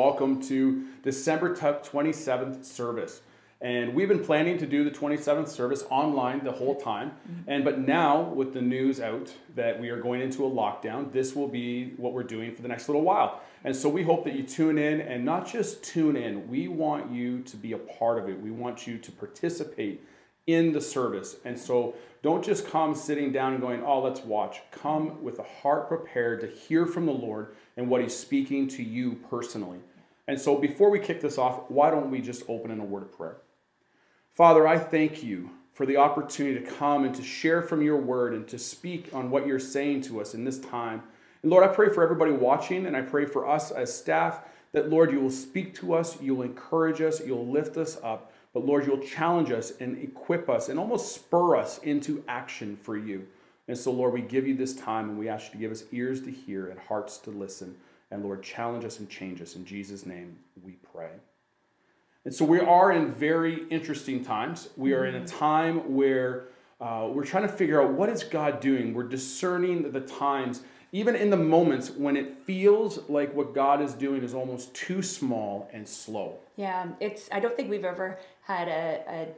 welcome to December 27th service. And we've been planning to do the 27th service online the whole time. Mm-hmm. And but now, with the news out that we are going into a lockdown, this will be what we're doing for the next little while. And so we hope that you tune in and not just tune in, we want you to be a part of it. We want you to participate in the service. And so don't just come sitting down and going, oh, let's watch. Come with a heart prepared to hear from the Lord and what He's speaking to you personally. And so before we kick this off, why don't we just open in a word of prayer? Father, I thank you for the opportunity to come and to share from your word and to speak on what you're saying to us in this time. And Lord, I pray for everybody watching and I pray for us as staff that, Lord, you will speak to us, you'll encourage us, you'll lift us up. But Lord, you'll challenge us and equip us and almost spur us into action for you. And so, Lord, we give you this time and we ask you to give us ears to hear and hearts to listen. And Lord, challenge us and change us. In Jesus' name we pray. And so we are in very interesting times. We are in a time where uh, we're trying to figure out what is God doing. We're discerning the times, even in the moments when it feels like what God is doing is almost too small and slow. Yeah, it's. I don't think we've ever had a, a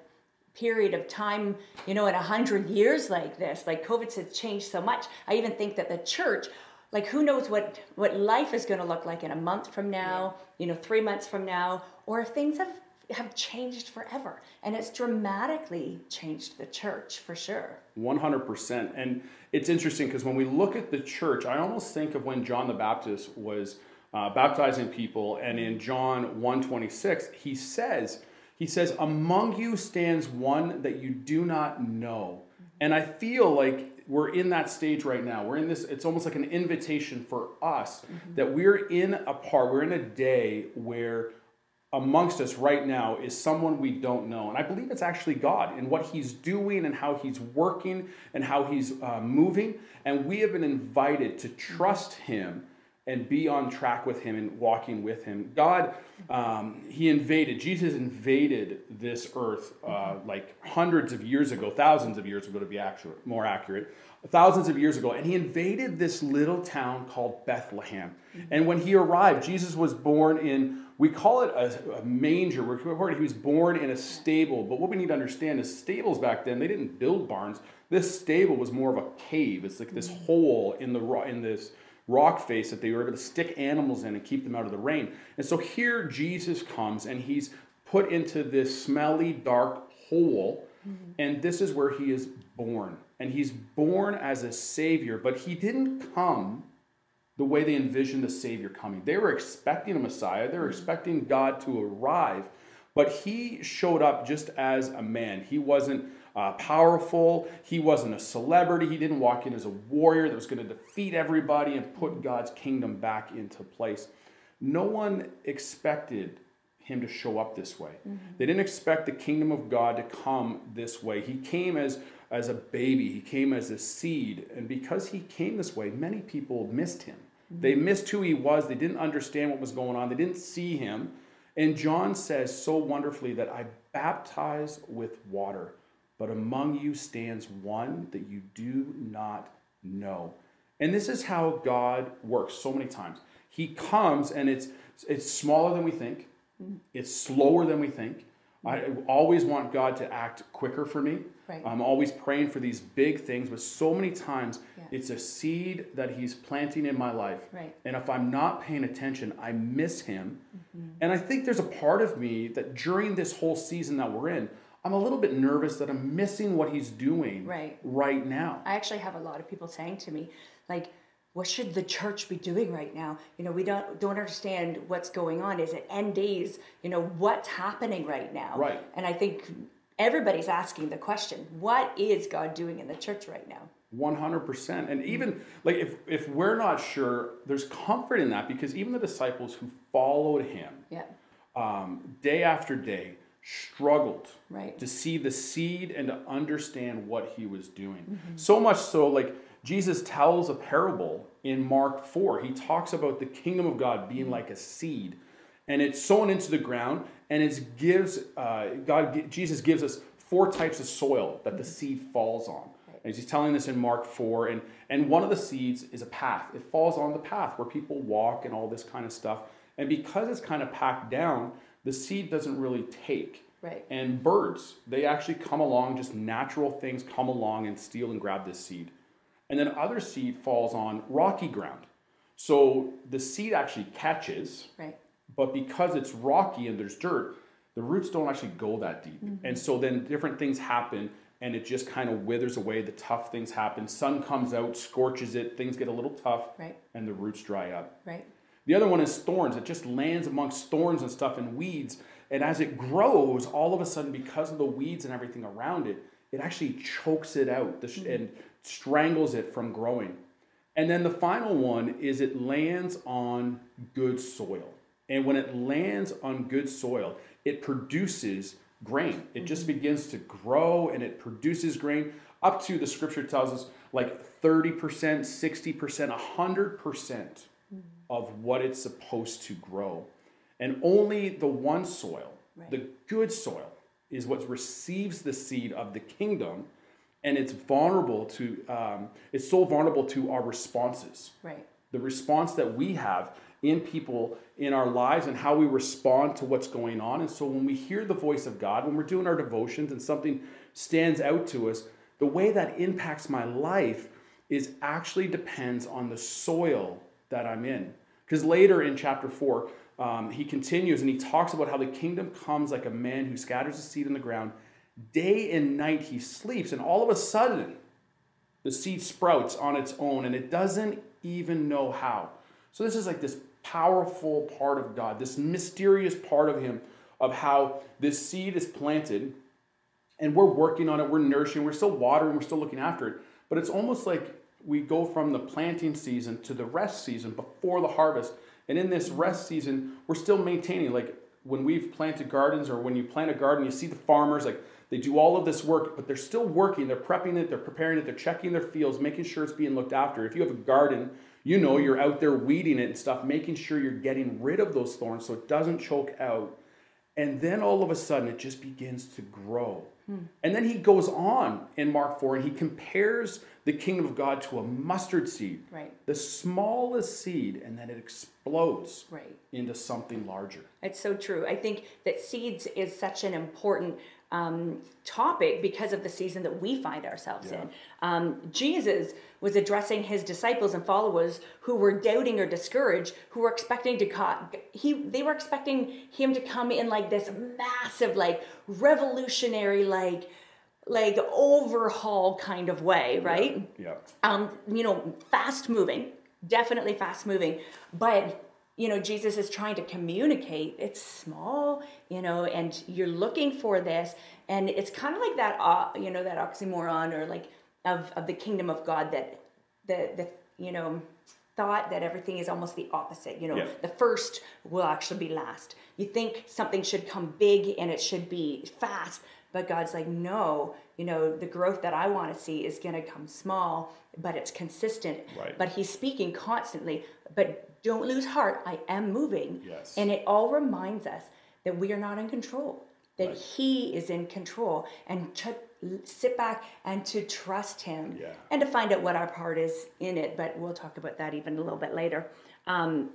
period of time, you know, in a hundred years like this. Like COVID has changed so much. I even think that the church, like, who knows what what life is going to look like in a month from now, you know, three months from now, or if things have have changed forever, and it's dramatically changed the church for sure. 100%. And it's interesting because when we look at the church, I almost think of when John the Baptist was uh, baptizing people, and in John 1:26, he says, he says, "Among you stands one that you do not know." And I feel like we're in that stage right now. We're in this, it's almost like an invitation for us that we're in a part, we're in a day where amongst us right now is someone we don't know. And I believe it's actually God and what He's doing and how He's working and how He's uh, moving. And we have been invited to trust Him and be on track with Him and walking with Him. God, um, He invaded, Jesus invaded this earth uh, like hundreds of years ago, thousands of years ago to be accurate, more accurate. Thousands of years ago, and he invaded this little town called Bethlehem. And when he arrived, Jesus was born in we call it a, a manger. We're he was born in a stable. But what we need to understand is stables back then, they didn't build barns. This stable was more of a cave. It's like this hole in the in this rock face that they were able to stick animals in and keep them out of the rain. And so here Jesus comes and he's put into this smelly, dark hole. And this is where he is born. And he's born as a savior, but he didn't come the way they envisioned the Savior coming. They were expecting a Messiah, they were expecting God to arrive, but he showed up just as a man. He wasn't uh, powerful, he wasn't a celebrity, he didn't walk in as a warrior that was going to defeat everybody and put God's kingdom back into place. No one expected him to show up this way. They didn't expect the kingdom of God to come this way. He came as as a baby, he came as a seed, and because he came this way, many people missed him. They missed who he was. They didn't understand what was going on. They didn't see him. And John says so wonderfully that I baptize with water, but among you stands one that you do not know. And this is how God works so many times. He comes and it's it's smaller than we think. It's slower than we think. I always want God to act quicker for me. Right. I'm always praying for these big things, but so many times Yeah. it's a seed that He's planting in my life. Right. And if I'm not paying attention, I miss Him. Mm-hmm. And I think there's a part of me that during this whole season that we're in, I'm a little bit nervous that I'm missing what He's doing Right. right now. I actually have a lot of people saying to me, like, what should the church be doing right now? You know, we don't don't understand what's going on. Is it end days? You know, what's happening right now? Right. And I think everybody's asking the question, what is God doing in the church right now? 100%. And even like if, if we're not sure, there's comfort in that because even the disciples who followed him Yeah. um, day after day struggled Right. to see the seed and to understand what he was doing. Mm-hmm. So much so, like Jesus tells a parable in Mark 4. He talks about the kingdom of God being like a seed, and it's sown into the ground, and it gives uh, God. Jesus gives us four types of soil that the seed falls on. And he's telling this in Mark 4, and, and one of the seeds is a path. It falls on the path where people walk and all this kind of stuff. And because it's kind of packed down, the seed doesn't really take. Right. And birds, they actually come along, just natural things come along and steal and grab this seed. And then other seed falls on rocky ground. So the seed actually catches, Right. but because it's rocky and there's dirt, the roots don't actually go that deep. Mm-hmm. And so then different things happen and it just kind of withers away. The tough things happen. Sun comes out, scorches it, things get a little tough, Right. and the roots dry up. Right. The other one is thorns. It just lands amongst thorns and stuff and weeds. And as it grows, all of a sudden, because of the weeds and everything around it, it actually chokes it out mm-hmm. and strangles it from growing. And then the final one is it lands on good soil. And when it lands on good soil, it produces grain. It mm-hmm. just begins to grow and it produces grain up to the scripture tells us like 30%, 60%, 100% of what it's supposed to grow. And only the one soil, the good soil, is what receives the seed of the kingdom. And it's vulnerable to, um, it's so vulnerable to our responses Right. the response that we have in people in our lives and how we respond to what's going on. And so when we hear the voice of God, when we're doing our devotions and something stands out to us, the way that impacts my life is actually depends on the soil that I'm in. Because later in chapter four, um, he continues and he talks about how the kingdom comes like a man who scatters the seed in the ground. Day and night he sleeps, and all of a sudden, the seed sprouts on its own and it doesn't even know how. So, this is like this powerful part of God, this mysterious part of Him, of how this seed is planted and we're working on it, we're nourishing, we're still watering, we're still looking after it. But it's almost like we go from the planting season to the rest season before the harvest. And in this rest season, we're still maintaining, like when we've planted gardens or when you plant a garden, you see the farmers, like they do all of this work, but they're still working. They're prepping it, they're preparing it, they're checking their fields, making sure it's being looked after. If you have a garden, you know you're out there weeding it and stuff, making sure you're getting rid of those thorns so it doesn't choke out. And then all of a sudden it just begins to grow. Hmm. And then he goes on in Mark 4 and he compares the kingdom of God to a mustard seed, Right. the smallest seed, and then it explodes Right. into something larger. It's so true. I think that seeds is such an important um, topic because of the season that we find ourselves in. Um, Jesus was addressing his disciples and followers who were doubting or discouraged, who were expecting to co- he they were expecting him to come in like this massive, like revolutionary, like like overhaul kind of way, right? Yeah. um, you know, fast moving, definitely fast moving, but you know, Jesus is trying to communicate. It's small, you know, and you're looking for this, and it's kind of like that, uh, you know, that oxymoron or like of of the kingdom of God that the the you know thought that everything is almost the opposite. You know, Yeah. the first will actually be last. You think something should come big and it should be fast, but God's like, no, you know, the growth that I want to see is going to come small, but it's consistent. Right. But He's speaking constantly. But don't lose heart. I am moving. Yes. And it all reminds us that we are not in control, that Right. He is in control, and to sit back and to trust Him Yeah. and to find out what our part is in it. But we'll talk about that even a little bit later. Um,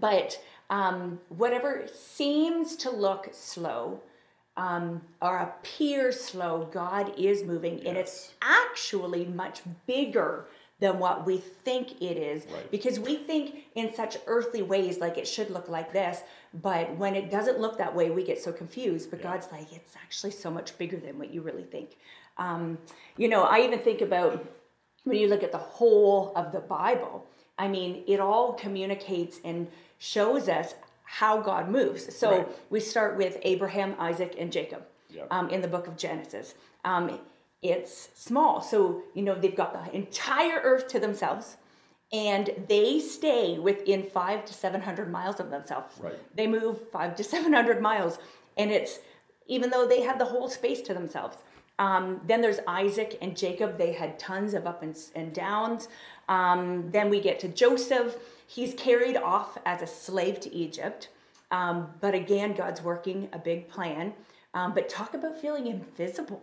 but um, whatever seems to look slow um, or appears slow, God is moving, and it's actually much bigger than what we think it is. Right. because we think in such earthly ways like it should look like this but when it doesn't look that way we get so confused. But god's like it's actually so much bigger than what you really think. Um, you know i even think about when you look at the whole of the Bible, I mean, it all communicates and shows us how God moves. So Right. we start with Abraham, Isaac, and Jacob Yep. um, in the book of Genesis. Um, it's small. So, you know, they've got the entire earth to themselves and they stay within five to 700 miles of themselves. Right. They move five to 700 miles. And it's, even though they had the whole space to themselves. Um, then there's Isaac and Jacob. They had tons of up and, and downs. Um, then we get to Joseph. He's carried off as a slave to Egypt. Um, but again, God's working a big plan. Um, but talk about feeling invisible,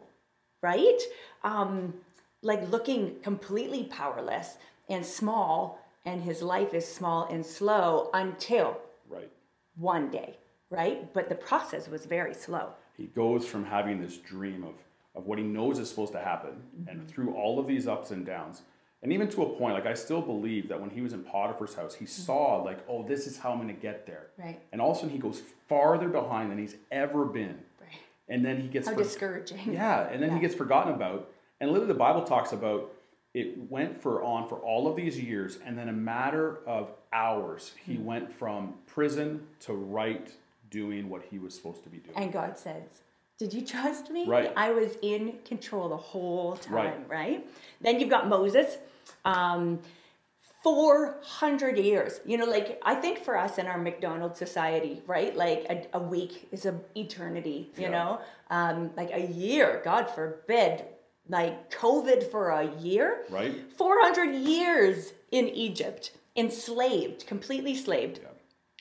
right? Um, like looking completely powerless and small, and his life is small and slow until Right. one day, right? But the process was very slow. He goes from having this dream of, of what he knows is supposed to happen, and through all of these ups and downs, and even to a point, like I still believe that when he was in Potiphar's house, he saw like, oh, this is how I'm going to get there. Right. And all of a sudden, he goes farther behind than he's ever been. Right. And then he gets How for- discouraging. Yeah, and then he gets forgotten about. And literally, the Bible talks about it went for on for all of these years, and then a matter of hours, he Hmm. went from prison to right doing what he was supposed to be doing. And God says, Did you trust me? Right. I was in control the whole Right. time, right? Then you've got Moses. Um, 400 years. You know, like I think for us in our McDonald's society, right? Like a, a week is an eternity, you Yeah. know? Um, like a year, God forbid, like COVID for a year. Right. 400 years in Egypt, enslaved, completely slaved. Yeah.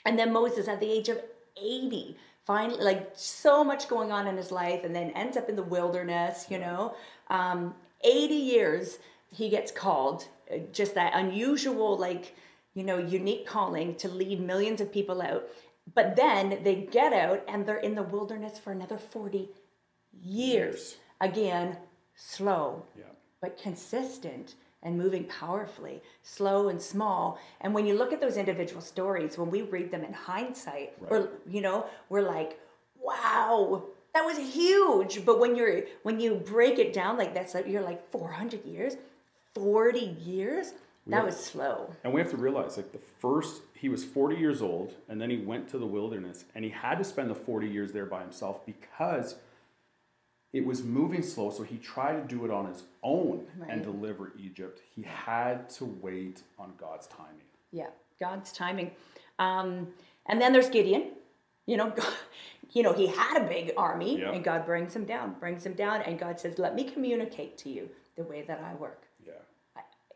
And then Moses at the age of 80, finally, like so much going on in his life, and then ends up in the wilderness, you know. Um, 80 years he gets called, uh, just that unusual, like, you know, unique calling to lead millions of people out. But then they get out and they're in the wilderness for another 40 years. Again, slow Yeah. but consistent and moving powerfully, slow and small. And when you look at those individual stories, when we read them in hindsight, we're you know, we're like, wow, that was huge. But when you're when you break it down like that's like you're like 400 years, 40 years, that have- was slow. And we have to realize, like the first, he was 40 years old, and then he went to the wilderness, and he had to spend the 40 years there by himself because it was moving slow. So he tried to do it on his own and deliver Egypt. He had to wait on God's timing. Yeah, God's timing. Um, and then there's Gideon. You know, God, you know, he had a big army, Yeah. and God brings him down, brings him down, and God says, "Let me communicate to you the way that I work. Yeah.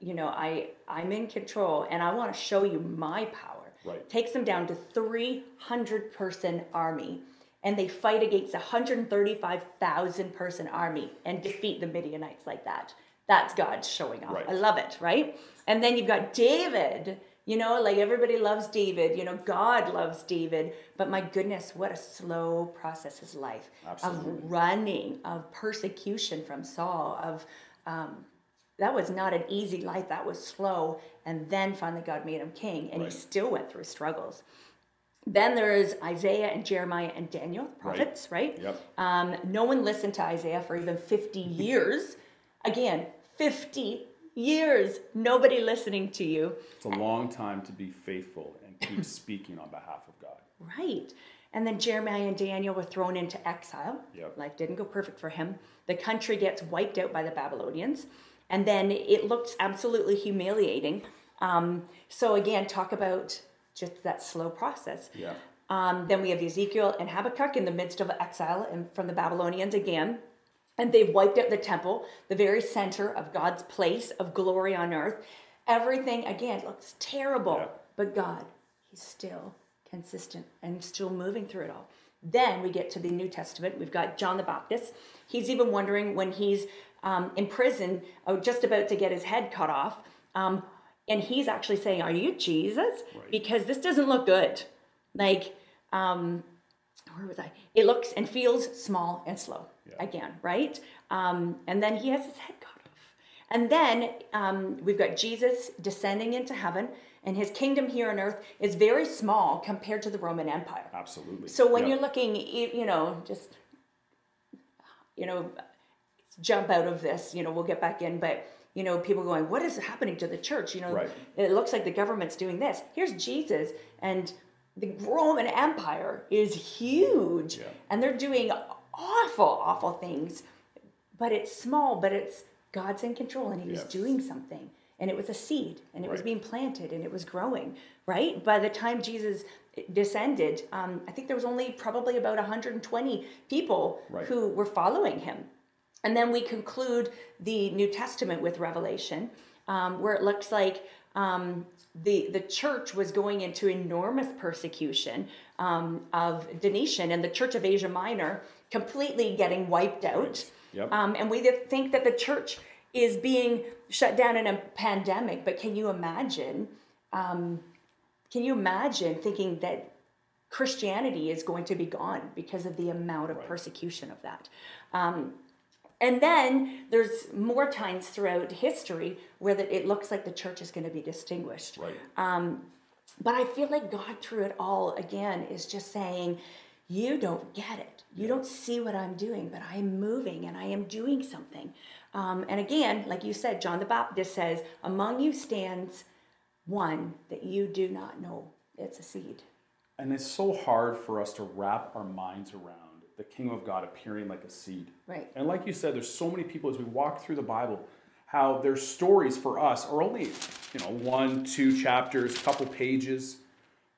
You know, I I'm in control, and I want to show you my power." Right. Takes him down to 300 person army, and they fight against a 135,000 person army and defeat the Midianites like that. That's God showing off. Right. I love it, right? And then you've got David. You know, like everybody loves David. You know, God loves David. But my goodness, what a slow process his life Absolutely. of running, of persecution from Saul, of um, that was not an easy life. That was slow. And then finally, God made him king, and Right. he still went through struggles. Then there's Isaiah and Jeremiah and Daniel, prophets, right? Yep. Um, no one listened to Isaiah for even 50 years. Again, 50 years. Nobody listening to you. It's a long time to be faithful and keep speaking on behalf of God. Right. And then Jeremiah and Daniel were thrown into exile. Yep. Life didn't go perfect for him. The country gets wiped out by the Babylonians. And then it looks absolutely humiliating. Um, so, again, talk about just that slow process. Yeah. Um, then we have Ezekiel and Habakkuk in the midst of exile and from the Babylonians again. And they've wiped out the temple, the very center of God's place of glory on earth. Everything, again, looks terrible. Yeah. But God, He's still consistent and still moving through it all. Then we get to the New Testament. We've got John the Baptist. He's even wondering when he's um, in prison, oh, just about to get his head cut off. Um, and he's actually saying, Are you Jesus? Right. Because this doesn't look good. Like, um, where was I? It looks and feels small and slow Yeah. again, right? Um, and then he has his head cut off. And then um, we've got Jesus descending into heaven, and his kingdom here on earth is very small compared to the Roman Empire. Absolutely. So when Yep. you're looking, you you know, just, you know, jump out of this, you know, we'll get back in, but, you know, people going, what is happening to the church? You know, Right. it looks like the government's doing this. Here's Jesus, and the Roman Empire is huge, Yeah. and they're doing awful, awful things. but it's small, but it's God's in control and He was Yes. doing something. And it was a seed and it was being planted and it was growing, right? By the time Jesus descended, um, I think there was only probably about 120 people Right. who were following him. And then we conclude the New Testament with Revelation, um, where it looks like um, the the church was going into enormous persecution um, of Domitian and the Church of Asia Minor completely getting wiped out. Yep. Um, and we think that the church is being shut down in a pandemic. But can you imagine? Um, can you imagine thinking that Christianity is going to be gone because of the amount of persecution of that? Um, and then there's more times throughout history where that it looks like the church is going to be distinguished. Right. Um, but I feel like God, through it all, again, is just saying, You don't get it. You don't see what I'm doing, but I am moving and I am doing something. Um, and again, like you said, John the Baptist says, Among you stands one that you do not know. It's a seed. And it's so hard for us to wrap our minds around the kingdom of God appearing like a seed. Right. And like you said, there's so many people as we walk through the Bible, how their stories for us are only, you know, one, two chapters, couple pages.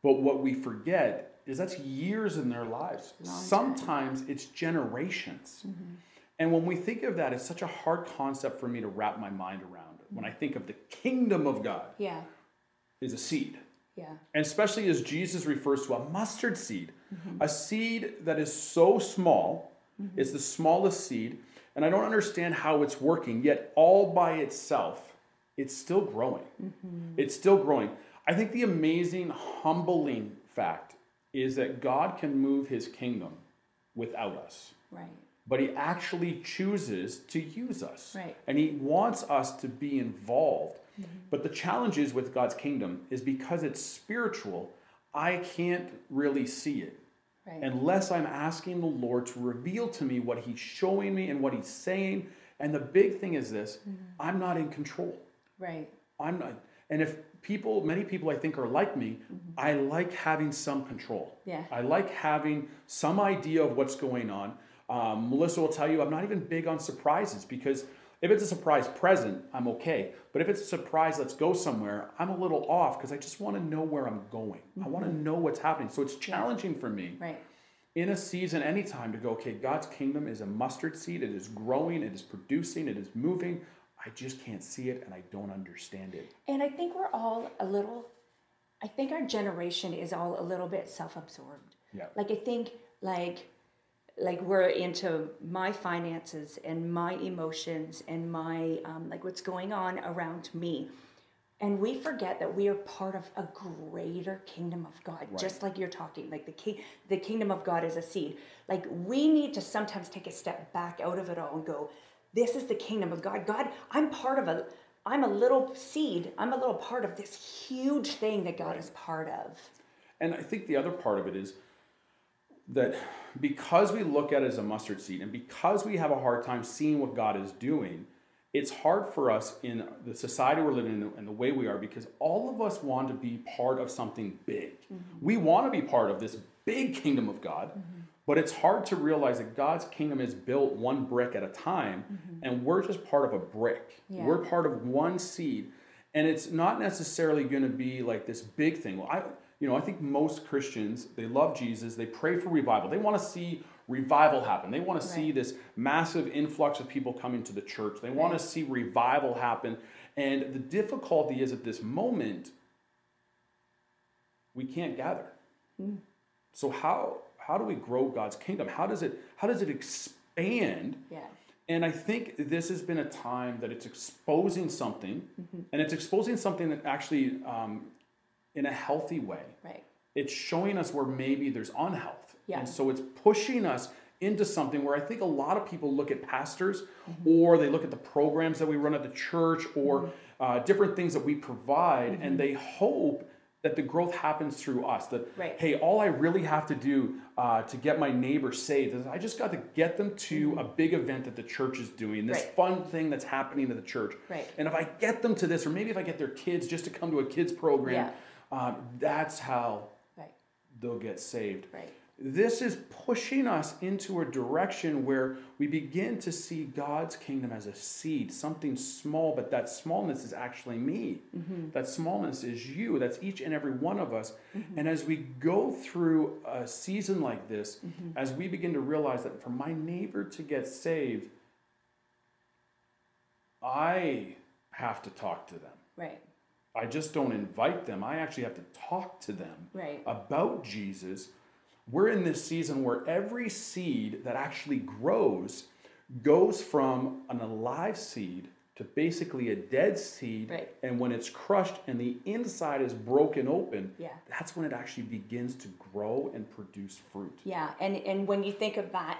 But what we forget is that's years in their lives. Sometimes it's generations. Mm-hmm. And when we think of that, it's such a hard concept for me to wrap my mind around. When I think of the kingdom of God Yeah. is a seed. Yeah. And especially as Jesus refers to a mustard seed, mm-hmm. a seed that is so small, mm-hmm. it's the smallest seed, and I don't understand how it's working, yet all by itself, it's still growing. Mm-hmm. It's still growing. I think the amazing, humbling fact is that God can move his kingdom without us Right. but he actually chooses to use us. Right. And he wants us to be involved. Mm-hmm. But the challenge is with God's kingdom is because it's spiritual, I can't really see it Right. unless I'm asking the Lord to reveal to me what he's showing me and what he's saying. And the big thing is this, mm-hmm. I'm not in control. right. I'm not and if people many people I think are like me, mm-hmm. I like having some control. Yeah. I like having some idea of what's going on. Um, Melissa will tell you I'm not even big on surprises because if it's a surprise present, I'm okay. But if it's a surprise, let's go somewhere, I'm a little off because I just want to know where I'm going. I want to mm-hmm. know what's happening. So it's challenging for me Right. in a season, anytime to go, okay, God's kingdom is a mustard seed. It is growing, it is producing, it is moving. I just can't see it and I don't understand it. And I think we're all a little, I think our generation is all a little bit self absorbed. Yeah. Like, I think, like, like we're into my finances and my emotions and my um, like what's going on around me. And we forget that we are part of a greater kingdom of god just like you're talking like the king the kingdom of god is a seed. Like we need to sometimes take a step back out of it all and go this is the kingdom of god. God i'm part of a i'm a little seed. I'm a little part of this huge thing that god is part of. And I think the other part of it is that because we look at it as a mustard seed and because we have a hard time seeing what God is doing, it's hard for us in the society we're living in and the way we are because all of us want to be part of something big. Mm-hmm. We want to be part of this big kingdom of God, mm-hmm. but it's hard to realize that God's kingdom is built one brick at a time mm-hmm. and we're just part of a brick. Yeah. We're part of one seed and it's not necessarily going to be like this big thing. Well, I you know, I think most Christians, they love Jesus, they pray for revival. They want to see revival happen. They want to see this massive influx of people coming to the church. They want to see revival happen. And the difficulty is at this moment, we can't gather. Hmm. So how how do we grow God's kingdom? How does it how does it expand? yeah And I think this has been a time that it's exposing something, Mm-hmm. and it's exposing something that actually, um, in a healthy way, right it's showing us where maybe there's unhealth. Yeah. And so it's pushing us into something where I think a lot of people look at pastors Mm-hmm. or they look at the programs that we run at the church or Mm-hmm. uh, different things that we provide and they hope that the growth happens through us. That, Right. hey, all I really have to do uh, to get my neighbor saved is I just got to get them to a big event that the church is doing, this Mm-hmm. Right. fun thing that's happening at the church. Right. And if I get them to this, or maybe if I get their kids just to come to a kids program, Yeah. Um, that's how right they'll get saved. Right. this is pushing us into a direction where we begin to see God's kingdom as a seed, something small, but that smallness is actually me. Mm-hmm. That smallness is you. That's each and every one of us. Mm-hmm. And as we go through a season like this, mm-hmm. as we begin to realize that for my neighbor to get saved, I have to talk to them. Right. I just don't invite them. I actually have to talk to them right. about Jesus we're in this season where every seed that actually grows goes from an alive seed to basically a dead seed. Right. And when it's crushed and the inside is broken open, yeah. that's when it actually begins to grow and produce fruit. Yeah. And, and when you think of that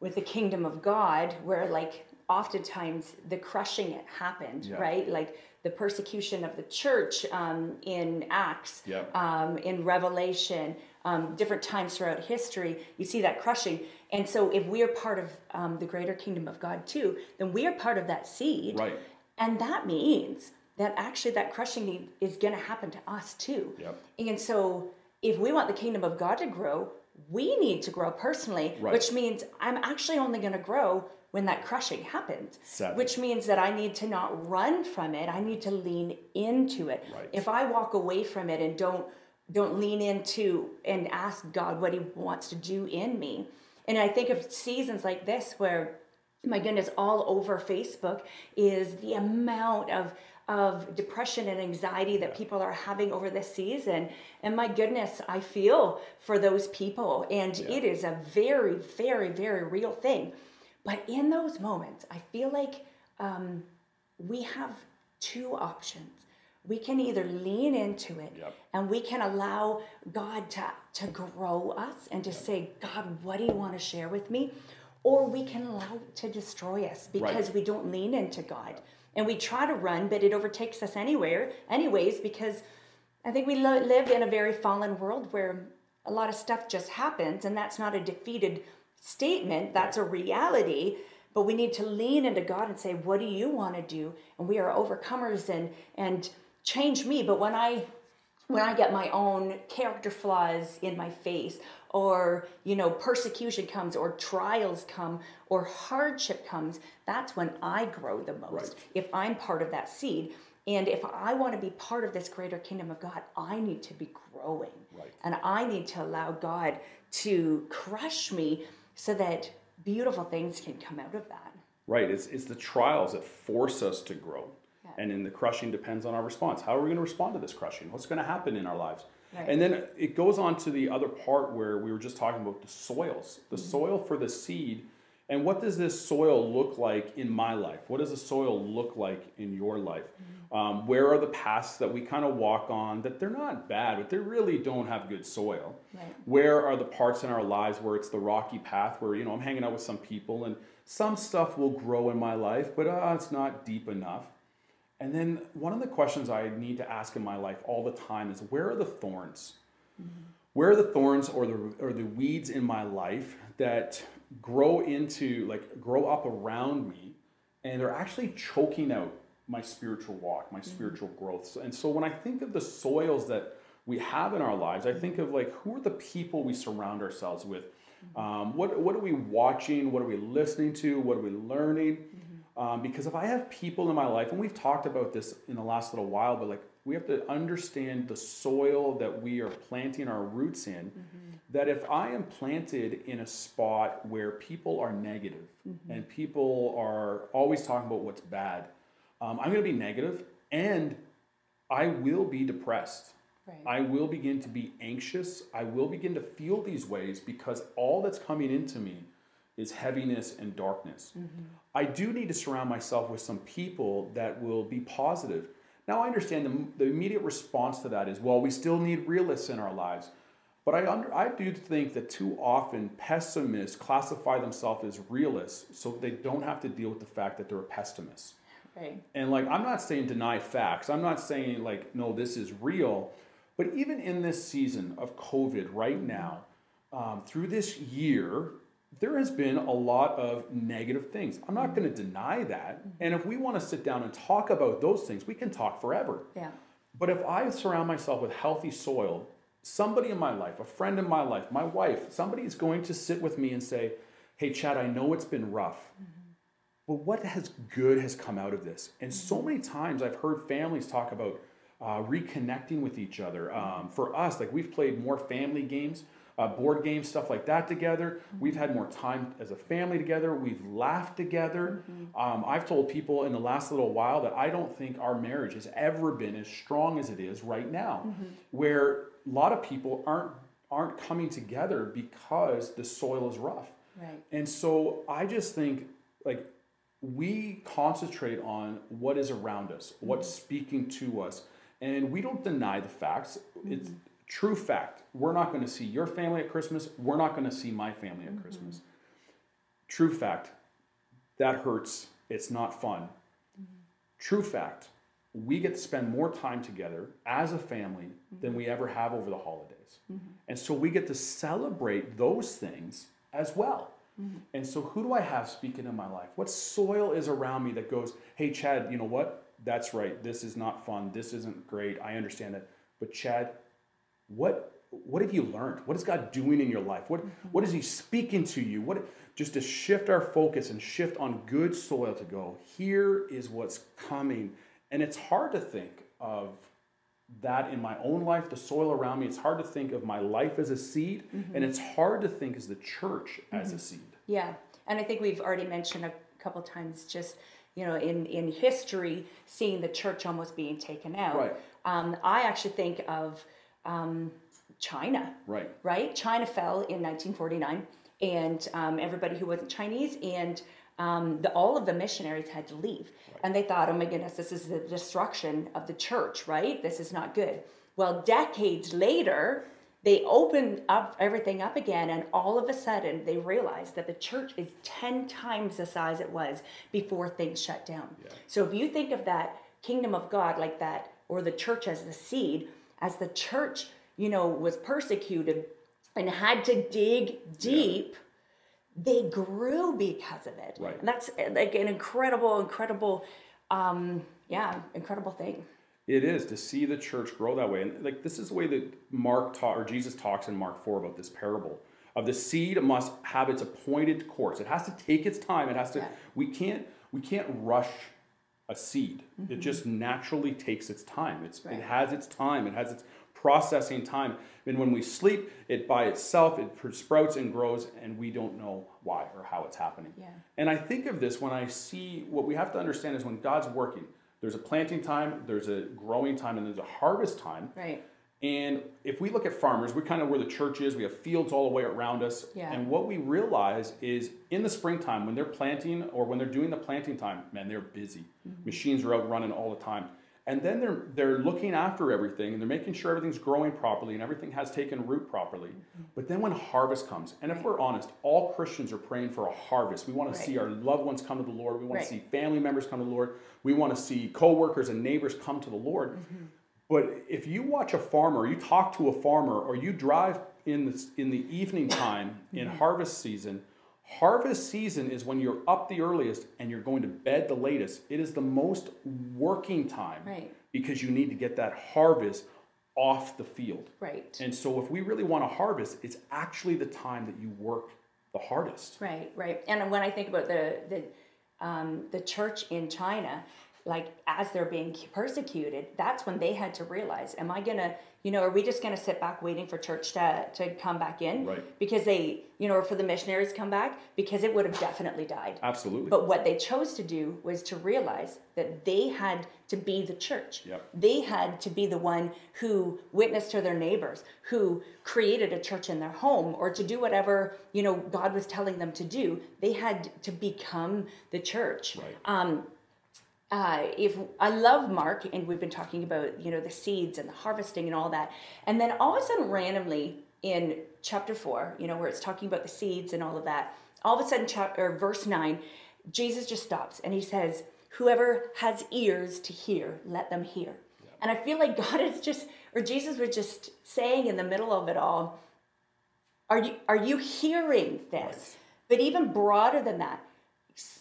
with the kingdom of God, where like oftentimes the crushing it happened, yeah. right? Like the persecution of the church um, in Acts, yeah. um, in Revelation, um, different times throughout history, you see that crushing. And so, if we are part of um, the greater kingdom of God too, then we are part of that seed. Right. And that means that actually that crushing is going to happen to us too. Yep. And so, if we want the kingdom of God to grow, we need to grow personally, right. which means I'm actually only going to grow when that crushing happens. Which means that I need to not run from it. I need to lean into it. Right. If I walk away from it and don't don't lean into and ask God what He wants to do in me. And I think of seasons like this where, my goodness, all over Facebook is the amount of of depression and anxiety that people are having over this season. And my goodness, I feel for those people. And yeah. it is a very, very, very real thing. But in those moments, I feel like um, we have two options we can either lean into it yep. and we can allow God to, to grow us and to yep. say, God, what do you want to share with me? Or we can allow it to destroy us because right. we don't lean into God. And we try to run, but it overtakes us anywhere, anyways, because I think we lo- live in a very fallen world where a lot of stuff just happens, and that's not a defeated statement, that's a reality. But we need to lean into God and say, What do you want to do? And we are overcomers and and change me but when i when i get my own character flaws in my face or you know persecution comes or trials come or hardship comes that's when i grow the most right. if i'm part of that seed and if i want to be part of this greater kingdom of god i need to be growing right. and i need to allow god to crush me so that beautiful things can come out of that right it's, it's the trials that force us to grow and then the crushing depends on our response. How are we going to respond to this crushing? What's going to happen in our lives? Right. And then it goes on to the other part where we were just talking about the soils, the mm-hmm. soil for the seed. And what does this soil look like in my life? What does the soil look like in your life? Mm-hmm. Um, where are the paths that we kind of walk on that they're not bad, but they really don't have good soil? Right. Where are the parts in our lives where it's the rocky path where, you know, I'm hanging out with some people and some stuff will grow in my life, but uh, it's not deep enough? And then one of the questions I need to ask in my life all the time is where are the thorns? Mm-hmm. Where are the thorns or the or the weeds in my life that grow into like grow up around me and they're actually choking out my spiritual walk, my mm-hmm. spiritual growth. And so when I think of the soils that we have in our lives, I think of like who are the people we surround ourselves with? Mm-hmm. Um, what what are we watching? What are we listening to? What are we learning? Um, because if I have people in my life, and we've talked about this in the last little while, but like we have to understand the soil that we are planting our roots in. Mm-hmm. That if I am planted in a spot where people are negative mm-hmm. and people are always talking about what's bad, um, I'm going to be negative and I will be depressed. Right. I will begin to be anxious. I will begin to feel these ways because all that's coming into me is heaviness and darkness. Mm-hmm. I do need to surround myself with some people that will be positive. Now, I understand the, the immediate response to that is well, we still need realists in our lives. But I, under, I do think that too often pessimists classify themselves as realists so they don't have to deal with the fact that they're a pessimist. Right. And like, I'm not saying deny facts. I'm not saying like, no, this is real. But even in this season of COVID right now, um, through this year, there has been a lot of negative things. I'm not going to deny that. And if we want to sit down and talk about those things, we can talk forever. Yeah. But if I surround myself with healthy soil, somebody in my life, a friend in my life, my wife, somebody is going to sit with me and say, Hey, Chad, I know it's been rough, but what has good has come out of this? And so many times I've heard families talk about uh, reconnecting with each other. Um, for us, like we've played more family games, uh, board games, stuff like that together. We've had more time as a family together. We've laughed together. Um, I've told people in the last little while that I don't think our marriage has ever been as strong as it is right now, where a lot of people aren't aren't coming together because the soil is rough. Right. And so I just think like we concentrate on what is around us, what's speaking to us, and we don't deny the facts. It's true fact. We're not going to see your family at Christmas. We're not going to see my family at mm-hmm. Christmas. True fact. That hurts. It's not fun. Mm-hmm. True fact. We get to spend more time together as a family mm-hmm. than we ever have over the holidays. And so we get to celebrate those things as well. And so, who do I have speaking in my life? What soil is around me that goes, hey, Chad, you know what? That's right. This is not fun. This isn't great. I understand that. But, Chad, what what have you learned? What is God doing in your life? What mm-hmm. what is He speaking to you? What just to shift our focus and shift on good soil to go. Here is what's coming, and it's hard to think of that in my own life, the soil around me. It's hard to think of my life as a seed, mm-hmm. and it's hard to think as the church as a mm-hmm. seed. Yeah, and I think we've already mentioned a couple times just you know in in history seeing the church almost being taken out. Right. Um, I actually think of um, China. Right. Right. China fell in 1949, and um, everybody who wasn't Chinese and um, the, all of the missionaries had to leave, and they thought, "Oh my goodness, this is the destruction of the church. Right? This is not good." Well, decades later, they opened up everything up again and all of a sudden they realized that the church is 10 times the size it was before things shut down so if you think of that kingdom of god like that or the church as the seed as the church you know was persecuted and had to dig deep they grew because of it Right. and that's like an incredible incredible um yeah incredible thing It is to see the church grow that way. And like this is the way that Mark taught or Jesus talks in Mark 4 about this parable of the seed must have its appointed course. It has to take its time. It has to Yeah. we can't we can't rush a seed. It just naturally takes its time. It's Mm-hmm. Right. it has its time. It has its processing time. And when we sleep, it by itself it sprouts and grows and we don't know why or how it's happening. Yeah. And I think of this when I see what we have to understand is when God's working, there's a planting time, there's a growing time, and there's a harvest time. right And if we look at farmers, we're kind of where the church is. We have fields all the way around us. Yeah. And what we realize is in the springtime, when they're planting or when they're doing the planting time, man, they're busy. Mm-hmm. Machines are out running all the time. And then they're they're looking after everything and they're making sure everything's growing properly and everything has taken root properly. Mm-hmm. But then when harvest comes, and if we're honest, all Christians are praying for a harvest. We want to Right. see our loved ones come to the Lord. We want Right. to see family members come to the Lord. We want to see coworkers and neighbors come to the Lord. Mm-hmm. But if you watch a farmer, you talk to a farmer, or you drive in the, in the evening time in Mm-hmm. harvest season, harvest season is when you're up the earliest and you're going to bed the latest. It is the most working time Right. because you need to get that harvest off the field. right And so if we really want to harvest, it's actually the time that you work the hardest. Right, right. And when I think about the the um, the church in China, like as they're being persecuted, that's when they had to realize, am I gonna, you know, are we just gonna sit back waiting for church to to come back in? Right. Because they, you know, or for the missionaries to come back because it would have definitely died. Absolutely. But what they chose to do was to realize that they had to be the church. Yep. They had to be the one who witnessed to their neighbors, who created a church in their home, or to do whatever you know God was telling them to do. They had to become the church. Right. Um, uh, if I love Mark, and we've been talking about you know the seeds and the harvesting and all that, and then all of a sudden, randomly in chapter four, you know where it's talking about the seeds and all of that, all of a sudden, chapter or verse nine, Jesus just stops and he says, "Whoever has ears to hear, let them hear." And I feel like God is just, or Jesus was just saying in the middle of it all, are you are you hearing this? But even broader than that,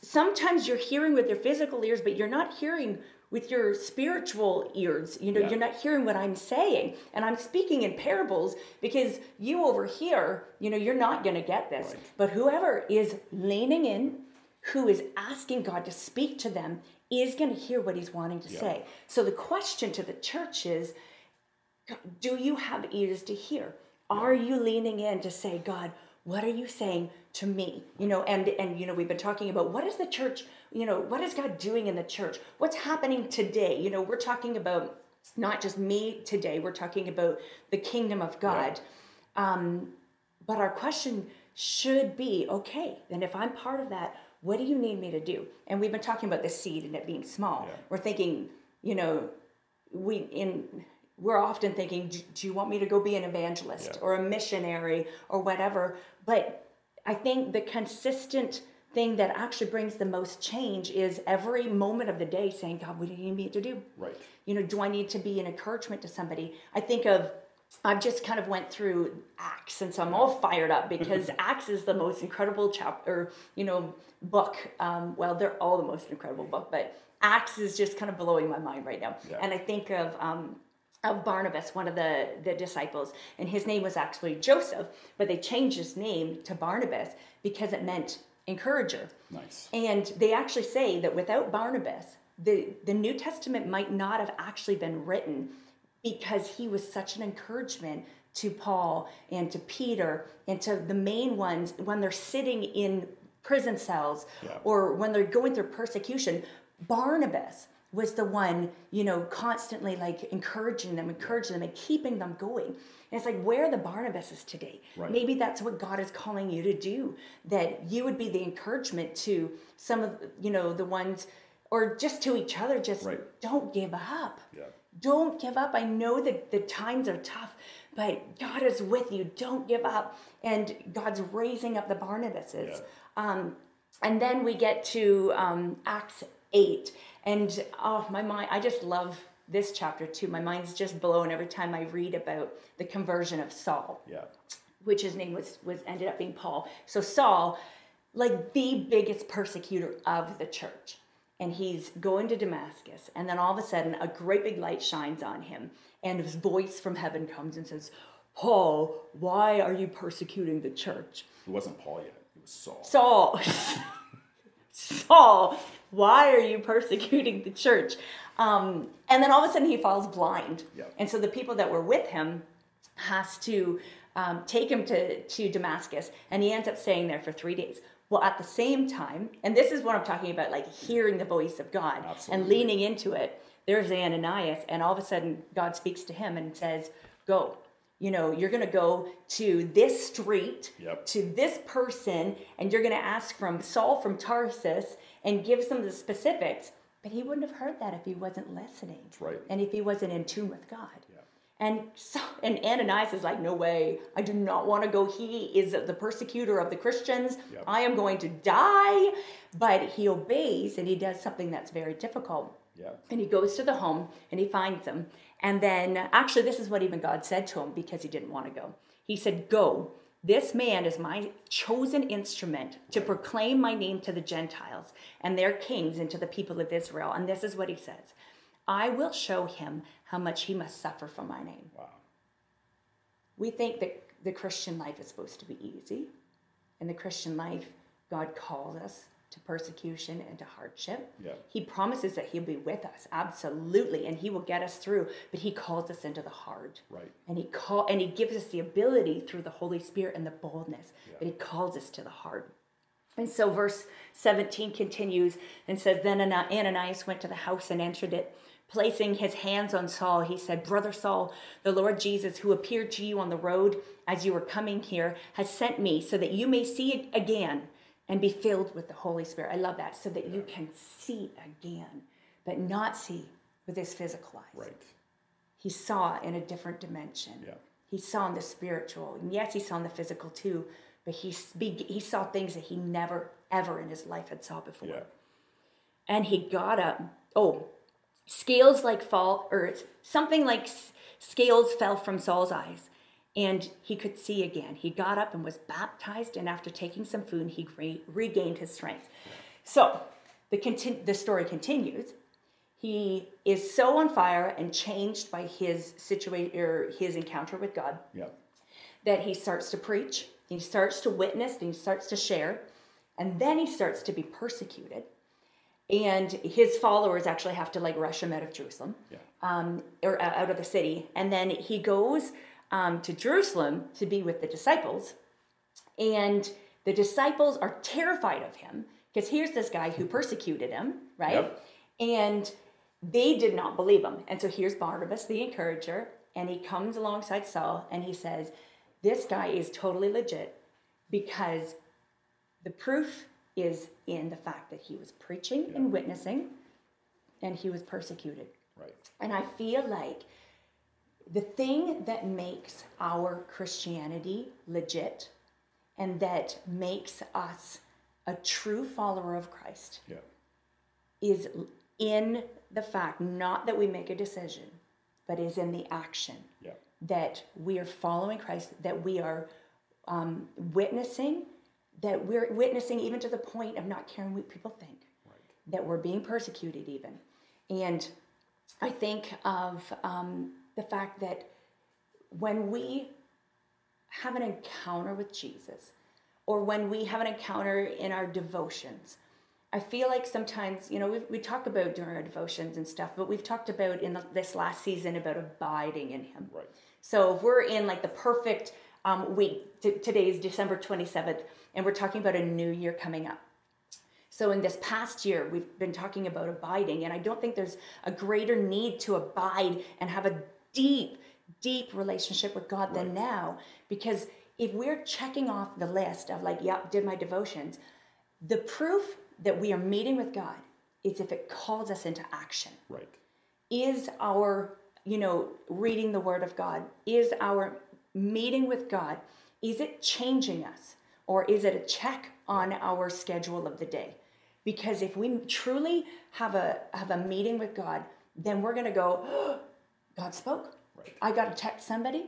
sometimes you're hearing with your physical ears, but you're not hearing with your spiritual ears. You know, Yeah. you're not hearing what I'm saying. And I'm speaking in parables because you over here, you know, you're not going to get this. Right. But whoever is leaning in, who is asking God to speak to them, is going to hear what he's wanting to Yeah. say. So the question to the church is do you have ears to hear? Are you leaning in to say, God, what are you saying to me? You know, and and you know, we've been talking about what is the church, you know, what is God doing in the church? What's happening today? You know, we're talking about not just me today, we're talking about the kingdom of God. Um, but our question should be, okay, then if I'm part of that, what do you need me to do? And we've been talking about the seed and it being small. Yeah. We're thinking, you know, we in we're often thinking do, you want me to go be an evangelist Yeah. or a missionary or whatever but i think the consistent thing that actually brings the most change is every moment of the day saying god what do you need me to do Right. you know do i need to be an encouragement to somebody i think of i've just kind of went through acts and so i'm all fired up because acts is the most incredible chapter you know book um, well they're all the most incredible book but acts is just kind of blowing my mind right now Yeah. and i think of um, of Barnabas, one of the, the disciples, and his name was actually Joseph, but they changed his name to Barnabas because it meant encourager. Nice. And they actually say that without Barnabas, the, the New Testament might not have actually been written because he was such an encouragement to Paul and to Peter and to the main ones when they're sitting in prison cells Yeah. or when they're going through persecution. Barnabas was the one, you know, constantly like encouraging them, encouraging them, and keeping them going. And it's like, where are the Barnabases today? Right. Maybe that's what God is calling you to do, that you would be the encouragement to some of, you know, the ones, or just to each other, just Right. don't give up. Yeah. Don't give up. I know that the times are tough, but God is with you. Don't give up. And God's raising up the Barnabases. Yeah. Um, and then we get to um, Acts 8. And oh, my mind, I just love this chapter too. My mind's just blown every time I read about the conversion of Saul Yeah. which his name was was ended up being Paul. So Saul, like the biggest persecutor of the church, and he's going to Damascus, and then all of a sudden a great big light shines on him, and his voice from heaven comes and says, "Paul, why are you persecuting the church?" It wasn't Paul yet. It was Saul. Saul, Saul, why are you persecuting the church? Um, and then all of a sudden he falls blind. Yep. And so the people that were with him has to um, take him to, to Damascus, and he ends up staying there for three days. Well, at the same time, and this is what I'm talking about, like hearing the voice of God and leaning into it. There's Ananias, and all of a sudden God speaks to him and says, "Go." You know, you're going to go to this street, Yep. to this person, and you're going to ask from Saul from Tarsus and give some of the specifics. But he wouldn't have heard that if he wasn't listening. That's right. And if he wasn't in tune with God. Yeah. And so, and Ananias is like, no way, I do not want to go. He is the persecutor of the Christians. Yep. I am going to die. But he obeys and he does something that's very difficult. Yeah. And he goes to the home and he finds them. And then, actually, this is what even God said to him because he didn't want to go. He said, Go. This man is my chosen instrument to proclaim my name to the Gentiles and their kings and to the people of Israel. And this is what he says I will show him how much he must suffer for my name. Wow. We think that the Christian life is supposed to be easy. In the Christian life, God calls us to persecution and to hardship. Yeah. He promises that He'll be with us, absolutely, and He will get us through. But He calls us into the hard, Right. and He call and He gives us the ability through the Holy Spirit and the boldness. But He calls us to the hard. And so, verse 17 continues and says, Then Ananias went to the house and entered it. Placing his hands on Saul, he said, Brother Saul, the Lord Jesus, who appeared to you on the road as you were coming here, has sent me so that you may see it again and be filled with the Holy Spirit. I love that. So that you can see again, but not see with his physical eyes Right. he saw in a different dimension. Yeah. He saw in the spiritual. And yes, he saw in the physical too, but he, he saw things that he never, ever in his life had saw before. Yeah. And he got up. Oh, scales like fall, or something like scales fell from Saul's eyes. And he could see again. He got up and was baptized, and after taking some food, he re- regained his strength. So the, the story continues. he is so on fire and changed by his situation or his encounter with God Yeah. that he starts to preach, he starts to witness, and he starts to share, and then he starts to be persecuted. And his followers actually have to like rush him out of Jerusalem, Yeah. um, or uh, out of the city. And then he goes um, to Jerusalem to be with the disciples. And the disciples are terrified of him because here's this guy who persecuted him, right? Yep. And they did not believe him. And so here's Barnabas, the encourager, and he comes alongside Saul and he says, This guy is totally legit because the proof is in the fact that he was preaching and witnessing and he was persecuted. Right. And I feel like the thing that makes our Christianity legit and that makes us a true follower of Christ Yeah. is in the fact not that we make a decision, but is in the action Yeah. that we are following Christ, that we are um, witnessing, that we're witnessing even to the point of not caring what people think, that we're being persecuted even. And I think of um, the fact that when we have an encounter with Jesus, or when we have an encounter in our devotions, I feel like sometimes, you know, we we talk about during our devotions and stuff, but we've talked about in the, this last season about abiding in Him. Right. So if we're in like the perfect um, week, t- today is December 27th, and we're talking about a new year coming up. So in this past year, we've been talking about abiding, and I don't think there's a greater need to abide and have a deep, deep relationship with God than now. Because if we're checking off the list of like, yep, did my devotions, the proof that we are meeting with God is if it calls us into action. Right. is our you know reading the word of god is our meeting with god is it changing us? Or is it a check on our schedule of the day? Because if we truly have a have a meeting with god then we're going to go oh, god spoke Right. i got to text somebody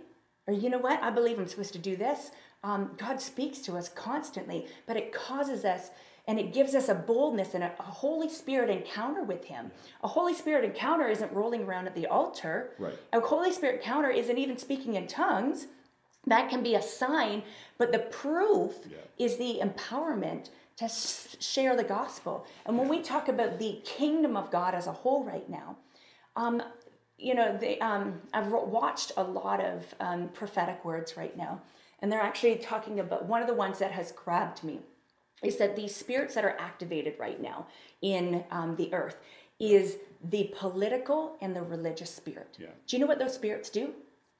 or you know what i believe i'm supposed to do this um, god speaks to us constantly but it causes us and it gives us a boldness and a, a Holy Spirit encounter with Him. A Holy Spirit encounter isn't rolling around at the altar. Right. A Holy Spirit encounter isn't even speaking in tongues. That can be a sign, but the proof Yeah. is the empowerment to s- share the gospel. And when we talk about the kingdom of God as a whole right now, um, you know, the, um, I've watched a lot of um, prophetic words right now, and they're actually talking about one of the ones that has grabbed me is that these spirits that are activated right now in um, the earth is the political and the religious spirit. Yeah. Do you know what those spirits do?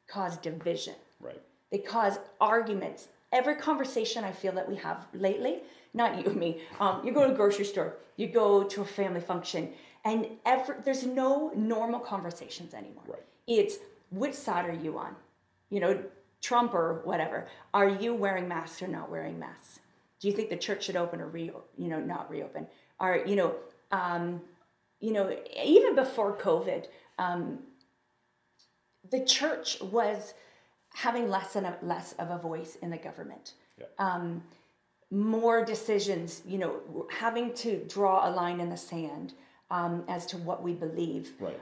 Cause division. Right. They cause arguments. Every conversation I feel that we have lately, not you and me, um, you go to a grocery store, you go to a family function, and every, there's no normal conversations anymore. Right. It's which side are you on? You know, Trump or whatever. Are you wearing masks or not wearing masks? Do you think the church should open or re, you know, not reopen? Are you know, um, you know, even before COVID, um, the church was having less and a, less of a voice in the government. Yeah. More decisions, you know, having to draw a line in the sand um, as to what we believe. Right.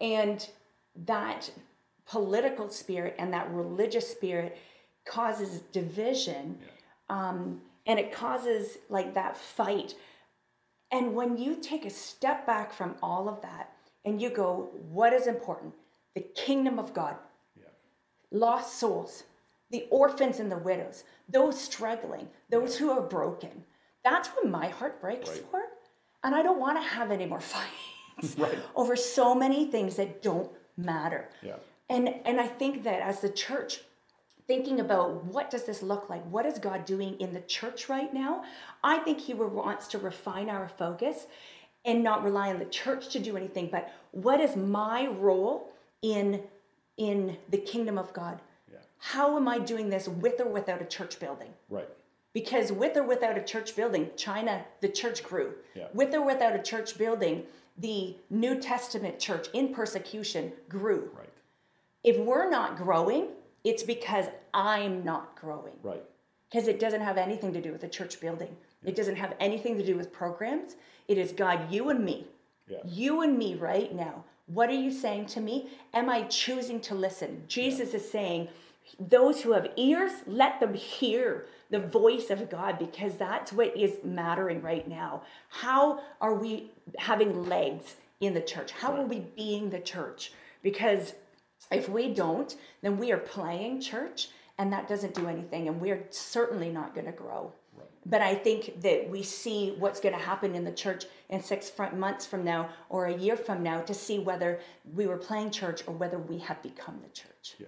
and that political spirit and that religious spirit causes division um, and it causes like that fight. And when you take a step back from all of that and you go what is important? The kingdom of god. Yeah. lost souls the orphans and the widows those struggling those who are broken. That's what my heart breaks Right. for and i don't want to have any more fights Right. over so many things that don't matter Yeah. and and i think that as the church thinking about what does this look like what is god doing in the church right now i think he wants to refine our focus and not rely on the church to do anything but what is my role in in the kingdom of god Yeah. how am i doing this with or without a church building Right. Because with or without a church building, China, the church grew. Yeah. With or without a church building, the New Testament church in persecution grew. Right. If we're not growing, it's because I'm not growing. Right. Because it doesn't have anything to do with the church building. It doesn't have anything to do with programs. It is God, you and me, Yeah. You and me right now. What are you saying to me? Am I choosing to listen? Jesus is saying, those who have ears, let them hear the voice of God because that's what is mattering right now. How are we having legs in the church? How are we being the church? Because if we don't, then we are playing church and that doesn't do anything and we're certainly not going to grow. But I think that we see what's going to happen in the church in six months from now or a year from now to see whether we were playing church or whether we have become the church. Yeah.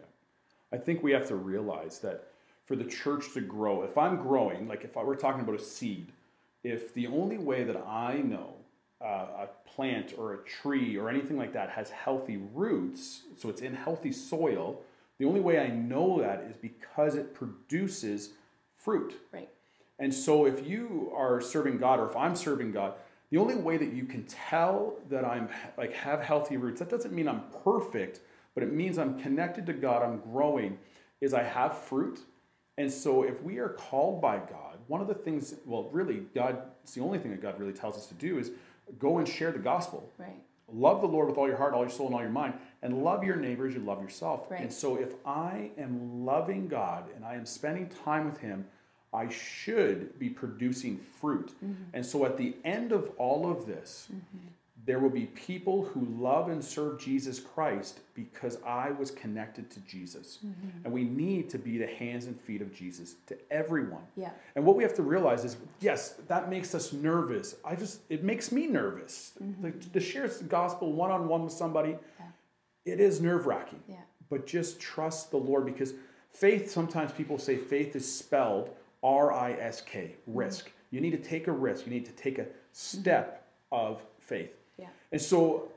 I think we have to realize that for the church to grow, if I'm growing, like if I were talking about a seed, if the only way that I know uh, a plant or a tree or anything like that has healthy roots, so it's in healthy soil, the only way I know that is because it produces fruit. Right. And so if you are serving God or if I'm serving God, the only way that you can tell that I'm like have healthy roots, that doesn't mean I'm perfect, but it means I'm connected to God, I'm growing, is I have fruit. And so if we are called by God, one of the things, well, really, God, it's the only thing that God really tells us to do is go and share the gospel. Right. Love the Lord with all your heart, all your soul, and all your mind, and love your neighbors, you love yourself. Right. And so if I am loving God and I am spending time with Him, I should be producing fruit. Mm-hmm. And so at the end of all of this, mm-hmm. There will be people who love and serve Jesus Christ because I was connected to Jesus. Mm-hmm. And we need to be the hands and feet of Jesus to everyone. Yeah. And what we have to realize is yes, that makes us nervous. I just, it makes me nervous. Mm-hmm. Like, to share the gospel one on one with somebody, it is nerve wracking. Yeah. But just trust the Lord because faith, sometimes people say faith is spelled R I S K, risk. Mm-hmm. You need to take a risk. You need to take a step of faith. Yeah. And so,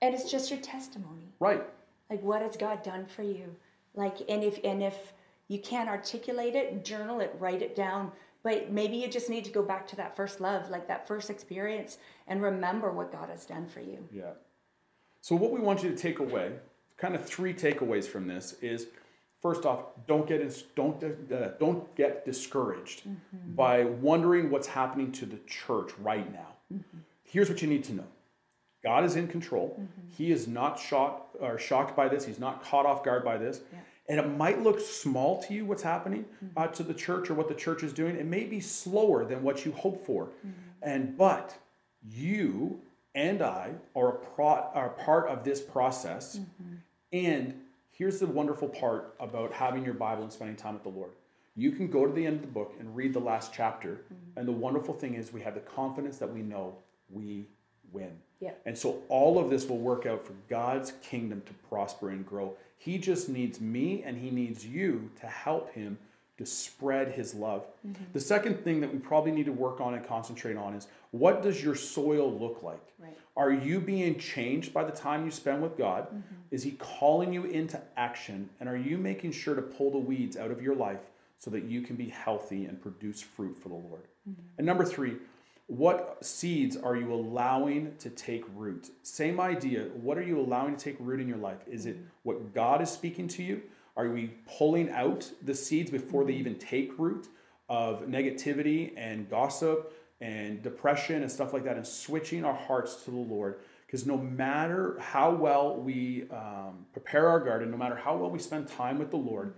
And it's just your testimony. right, Like what has God done for you? Like and if and if you can't articulate it, journal it, write it down. But maybe you just need to go back to that first love, like that first experience, and remember what God has done for you. Yeah. So what we want you to take away, kind of three takeaways from this is first off, don't get ins- don't uh, don't get discouraged by wondering what's happening to the church right now. Here's what you need to know. God is in control. Mm-hmm. He is not shocked or shocked by this. He's not caught off guard by this. Yeah. And it might look small to you what's happening mm-hmm. uh, to the church or what the church is doing. It may be slower than what you hope for. Mm-hmm. And but you and I are a pro- are part of this process. And here's the wonderful part about having your Bible and spending time with the Lord. You can go to the end of the book and read the last chapter. And the wonderful thing is we have the confidence that we know we win. Yeah. And so all of this will work out for God's kingdom to prosper and grow. He just needs me and he needs you to help him to spread his love. Mm-hmm. The second thing that we probably need to work on and concentrate on is what does your soil look like? Right. Are you being changed by the time you spend with God? Mm-hmm. Is he calling you into action? And are you making sure to pull the weeds out of your life so that you can be healthy and produce fruit for the Lord? Mm-hmm. And number three, what seeds are you allowing to take root? Same idea. What are you allowing to take root in your life? Is it what God is speaking to you? Are we pulling out the seeds before they even take root of negativity and gossip and depression and stuff like that and switching our hearts to the Lord? Because no matter how well we um, prepare our garden, no matter how well we spend time with the Lord,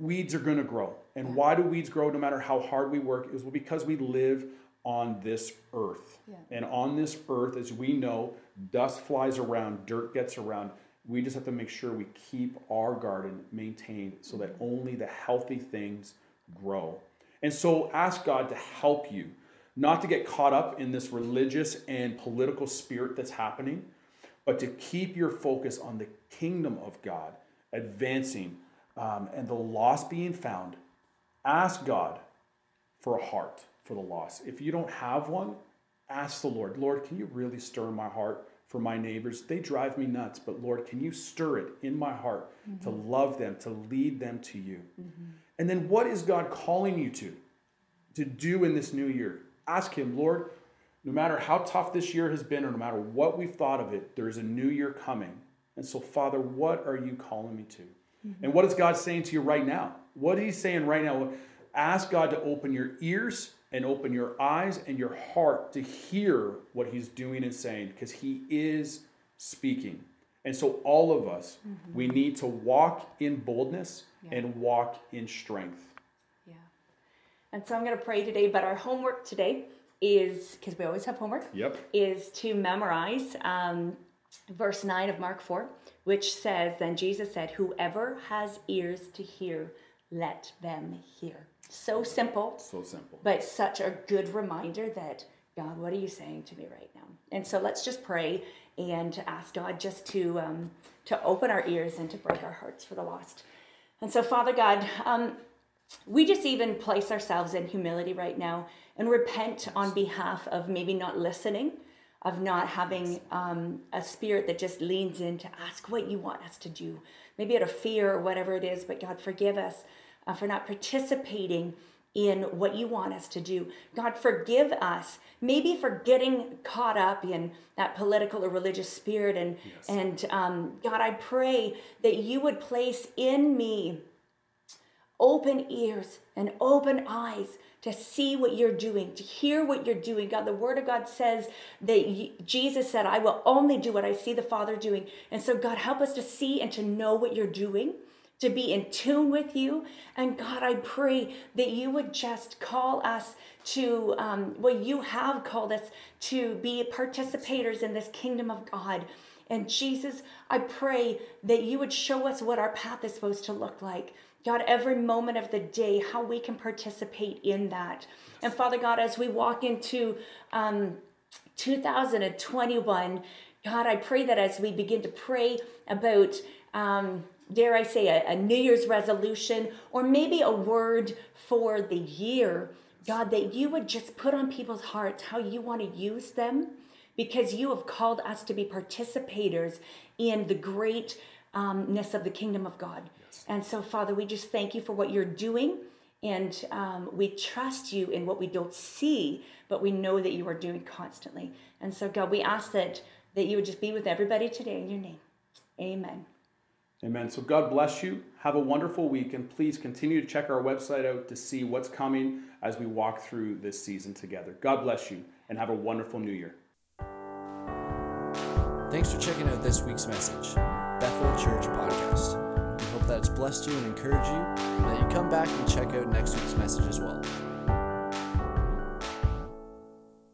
weeds are going to grow. And why do weeds grow no matter how hard we work? Is well because we live on this earth. Yeah. And on this earth, as we know, dust flies around, dirt gets around. We just have to make sure we keep our garden maintained so that only the healthy things grow. And so ask God to help you, not to get caught up in this religious and political spirit that's happening, but to keep your focus on the kingdom of God advancing um, and the lost being found. Ask God for a heart for the lost. If you don't have one, ask the Lord, Lord, can you really stir my heart for my neighbors? They drive me nuts, but Lord, can you stir it in my heart to mm-hmm. love them, to lead them to you? Mm-hmm. And then what is God calling you to? To do in this new year? Ask Him, Lord, no matter how tough this year has been, or no matter what we've thought of it, there is a new year coming. And so, Father, what are you calling me to? Mm-hmm. And what is God saying to you right now? What is He saying right now? Ask God to open your ears and open your eyes and your heart to hear what he's doing and saying because he is speaking. And so, all of us, mm-hmm. we need to walk in boldness yeah. and walk in strength. Yeah. And so, I'm going to pray today, but our homework today is because we always have homework. Yep. Is to memorize um, verse 9 of Mark 4, which says, Then Jesus said, Whoever has ears to hear, let them hear. So simple. So simple. But such a good reminder that, God, what are you saying to me right now? And so let's just pray and ask God just to, um, to open our ears and to break our hearts for the lost. And so, Father God, um, we just even place ourselves in humility right now and repent on behalf of maybe not listening, of not having um, a spirit that just leans in to ask what you want us to do, maybe out of fear or whatever it is. But God, forgive us uh, for not participating in what you want us to do. God, forgive us, maybe for getting caught up in that political or religious spirit. And, yes. and um, God, I pray that you would place in me open ears and open eyes to see what you're doing, to hear what you're doing. God, the Word of God says that Jesus said, I will only do what I see the Father doing. And so, God, help us to see and to know what you're doing to be in tune with you. And God, I pray that you would just call us to, um, well, you have called us to be participators in this kingdom of God. And Jesus, I pray that you would show us what our path is supposed to look like. God, every moment of the day, how we can participate in that. And Father God, as we walk into um, 2021, God, I pray that as we begin to pray about um, dare I say, a, a New Year's resolution or maybe a word for the year, God, that you would just put on people's hearts how you want to use them because you have called us to be participators in the greatness of the kingdom of God. Yes. And so, Father, we just thank you for what you're doing. And um, we trust you in what we don't see, but we know that you are doing constantly. And so, God, we ask that, that you would just be with everybody today in your name. Amen. Amen. So God bless you. Have a wonderful week, and please continue to check our website out to see what's coming as we walk through this season together. God bless you, and have a wonderful new year. Thanks for checking out this week's message, Bethel Church Podcast. We hope that it's blessed you and encouraged you, and that you come back and check out next week's message as well.